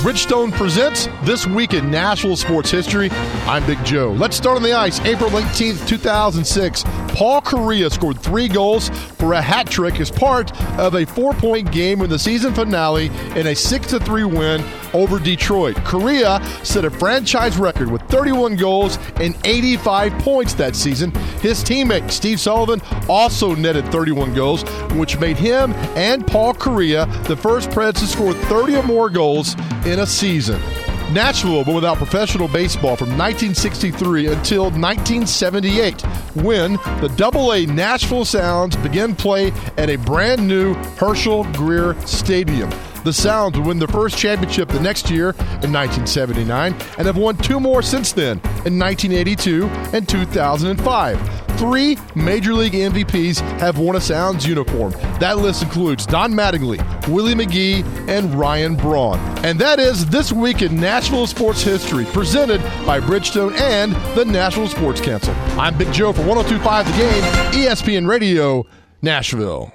Bridgestone presents This Week in Nashville Sports History. I'm Big Joe. Let's start on the ice. April 18th, 2006. Paul Kariya scored three goals for a hat trick as part of a four point game in the season finale in a 6 3 win over Detroit. Kariya set a franchise record with 31 goals and 85 points that season. His teammate, Steve Sullivan, also netted 31 goals, which made him and Paul Kariya the first Preds to score 30 or more goals in a season. Nashville but without professional baseball from 1963 until 1978 when the AA Nashville Sounds began play at a brand new Herschel Greer Stadium. The Sounds would win their first championship the next year in 1979 and have won two more since then in 1982 and 2005. Three Major League MVPs have worn a Sounds uniform. That list includes Don Mattingly, Willie McGee, and Ryan Braun. And that is This Week in Nashville Sports History, presented by Bridgestone and the Nashville Sports Council. I'm Big Joe for 1025 The Game, ESPN Radio, Nashville.